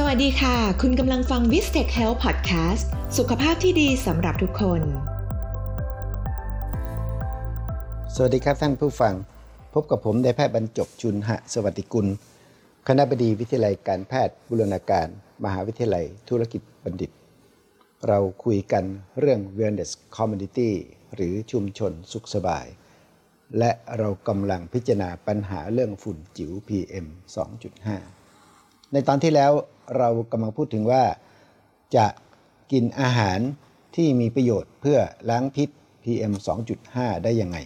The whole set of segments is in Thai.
สวัสดีค่ะ คุณกำลังฟัง v i s t e c h Health Podcast สุขภาพที่ดีสำหรับทุกคน สวัสดีครับท่านผู้ฟัง พบกับผมนายแพทย์บรรจบชุนหะสวัสดิกุล คณะบดีวิทยาลัยการแพทย์บุรณาการ มหาวิทยาลัยธุรกิจบัณฑิต เราคุยกันเรื่อง Wellness Community หรือชุมชนสุขสบาย และเรากำลังพิจารณาปัญหาเรื่องฝุ่นจิ๋ว PM 2.5 ในตอนที่แล้ว เรากำลังพูดถึงว่าจะกินอาหารที่มีประโยชน์เพื่อล้างพิษ PM 2.5 ได้ยังไง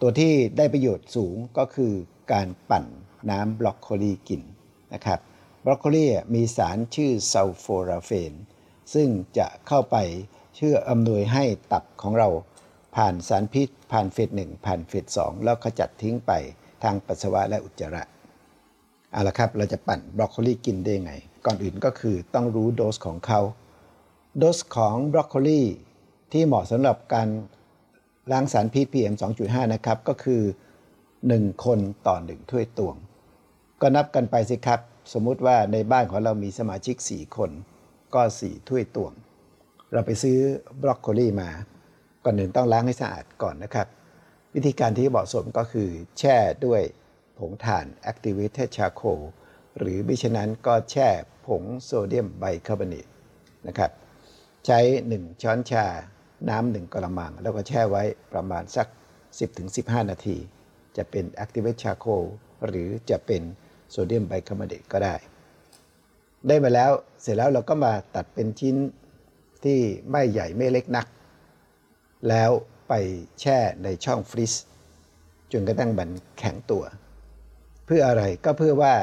ตัวที่ได้ประโยชน์สูงก็คือการปั่นน้ำบรอกโคลีกินนะครับบรอกโคลีมีสารชื่อซัลโฟราเฟน ซึ่งจะเข้าไปเชื่ออำนวยให้ตับของเราผ่านสารพิษ ผ่านเฟสหนึ่งผ่านเฟสสองแล้วขจัดทิ้งไปทางปัสสาวะและอุจจาระ เอาละครับเราจะปั่นบรอกโคลีกินได้ไง ก่อนอื่นก็คือต้องรู้โดสของเขา โดสของบรอกโคลีที่เหมาะสำหรับการล้างสารพิษ PM 2.5 นะครับ ก็คือ 1 คนต่อ 1 ถ้วยตวง ก็นับกันไปสิครับ สมมุติว่าในบ้านของเรามีสมาชิก 4 คน ก็ 4 ถ้วยตวง เราไปซื้อบรอกโคลีมา ก่อนหนึ่งต้องล้างให้สะอาดก่อนนะครับ วิธีการที่เหมาะสมก็คือแช่ด้วย ผงถ่าน activated charcoal หรือมิฉะนั้นก็แช่ผงโซเดียมไบคาร์บอเนตนะครับใช้ 1 ช้อนชา น้ำหนึ่งกระมัง แล้วก็แช่ไว้ประมาณสัก 10-15 นาที จะเป็น activated charcoal หรือจะเป็นโซเดียมไบคาร์บอเนตก็ได้ ได้มาแล้วเสร็จแล้วเราก็มาตัดเป็นชิ้นที่ไม่ใหญ่ไม่เล็กนัก แล้วไปแช่ในช่อง freeze จนกระทั่งมันแข็งตัว เพื่ออะไรก็เพื่อว่า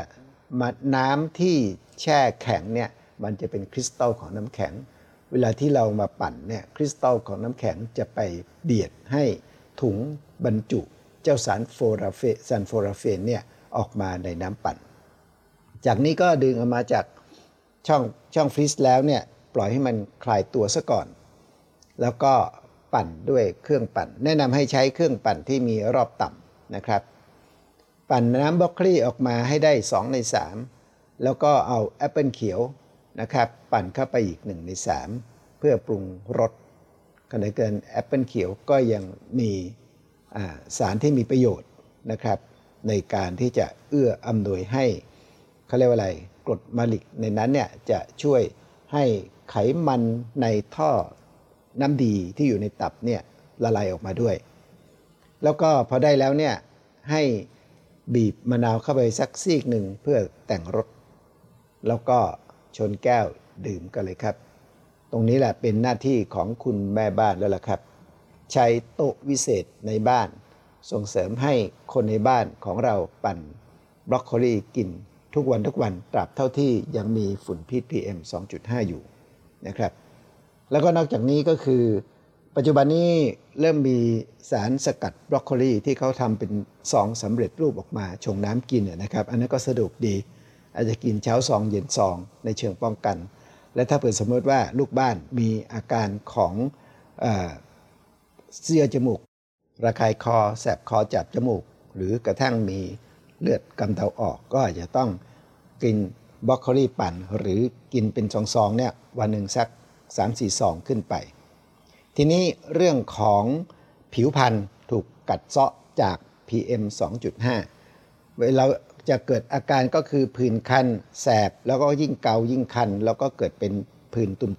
น้ำที่แช่แข็งเนี่ยมันจะเป็นคริสตัลของน้ำแข็ง เวลาที่เรามาปั่นเนี่ยคริสตัลของน้ำแข็งจะไปเบียดให้ถุงบรรจุเจ้าสาร sulforaphane sulforaphane เนี่ยออกมาในน้ำปั่น จากนี้ก็ดึงออกมาจากช่องช่อง freeze แล้วเนี่ยปล่อยให้มันคลายตัวซะก่อน แล้วก็ปั่นด้วยเครื่องปั่น แนะนำให้ใช้เครื่องปั่นที่มีรอบต่ำนะครับ ปั่นน้ำบรอกโคลีออกมาให้ได้ 2 ใน 3 แล้วก็เอาแอปเปิลเขียวนะครับปั่นเข้าไปอีก 1 ใน 3 เพื่อปรุงรสขณะเดียวกันแอปเปิลเขียวก็ยังมีสารที่มีประโยชน์นะครับในการที่จะเอื้ออำนวยให้เขาเรียกว่าอะไรกรดมาลิกในนั้นเนี่ยจะช่วยให้ไขมันในท่อน้ำดีที่อยู่ในตับเนี่ยละลายออกมาด้วย แล้วก็พอได้แล้วเนี่ยให้ บีบมะนาวเข้าไปสักซีกหนึ่งเพื่อแต่งรสแล้วก็ชนแก้วดื่มกันเลยครับ ตรงนี้แหละเป็นหน้าที่ของคุณแม่บ้านแล้วล่ะครับ ใช้โต๊ะวิเศษในบ้าน ส่งเสริมให้คนในบ้านของเราปั่นบรอกโคลีกินทุกวันทุกวันตราบเท่าที่ยังมีฝุ่นพิษ PM 2.5 อยู่นะครับ แล้วก็นอกจากนี้ก็คือ ปัจจุบันนี้เริ่มมีสารสกัดบรอกโคลีที่เขาทำเป็นซองสำเร็จรูปออกมาชงน้ำกินนะครับ อันนั้นก็สะดวกดี อาจจะกินเช้าซองเย็นซองในเชิงป้องกัน และถ้าเปิดสมมติว่าลูกบ้านมีอาการของเเสื้อจมูก ระคายคอ แสบคอจับจมูก หรือกระทั่งมีเลือดกำเดาออกก็อาจจะต้องกินบรอกโคลีปั่น หรือกินเป็นซองๆเนี่ยวันหนึ่งสัก3-4ซองขึ้นไป ทีนี้เรื่องของผิวพรรณถูกกัดเซาะจาก PM 2.5 เวลาจะเกิดอาการก็คือผื่นคันแสบ แล้วก็ยิ่งเกายิ่งคัน แล้วก็เกิดเป็นผื่นตุ่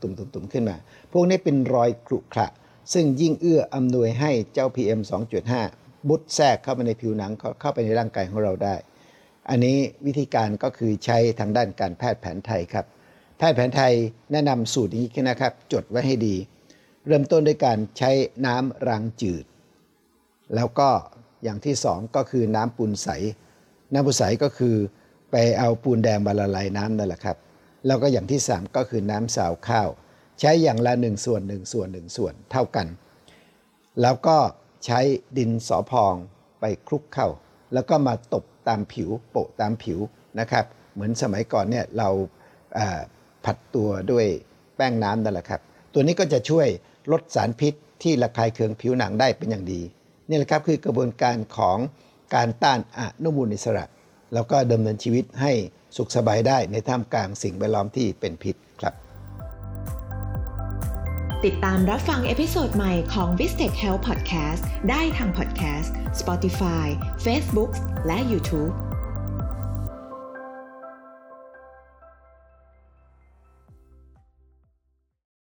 มๆๆขึ้นมา พวกนี้เป็นรอยกรุขระซึ่งยิ่งเอื้ออำนวยให้เจ้า PM 2.5 บุดแทรกเข้าไปในผิวหนังเข้าไปในร่างกายของเราได้ อันนี้วิธีการก็คือใช้ทางด้านการแพทย์แผนไทยครับ แพทย์แผนไทยแนะนำสูตรนี้นะครับ จดไว้ให้ดี เริ่มต้นด้วยการใช้น้ำรางจืด แล้วก็อย่างที่สองก็คือน้ำปูนใส น้ำปูนใสก็คือไปเอาปูนแดงมาละลายน้ำนั่นแหละครับ แล้วก็อย่างที่สามก็คือน้ำสาวข้าว ใช้อย่างละหนึ่งส่วนหนึ่งส่วนหนึ่งส่วนเท่ากัน แล้วก็ใช้ดินสอพองไปคลุกเข้า แล้วก็มาตบตามผิวโปะตามผิวนะครับ เหมือนสมัยก่อนเนี่ยเราผัดตัวด้วยแป้งน้ำนั่นแหละครับ ตัวนี้ก็จะช่วย ลดสารพิษที่ระคายเคืองผิวหนังได้เป็นอย่างดีนี่แหละครับคือกระบวนการของการต้านอนุมูลอิสระ แล้วก็ดำเนินชีวิตให้สุขสบายได้ในท่ามกลางสิ่งแวดล้อมที่เป็นพิษครับ ติดตามรับฟังเอพิโซดใหม่ของ v i s t e c h Health Podcast ได้ทาง Podcast Spotify Facebook และ YouTube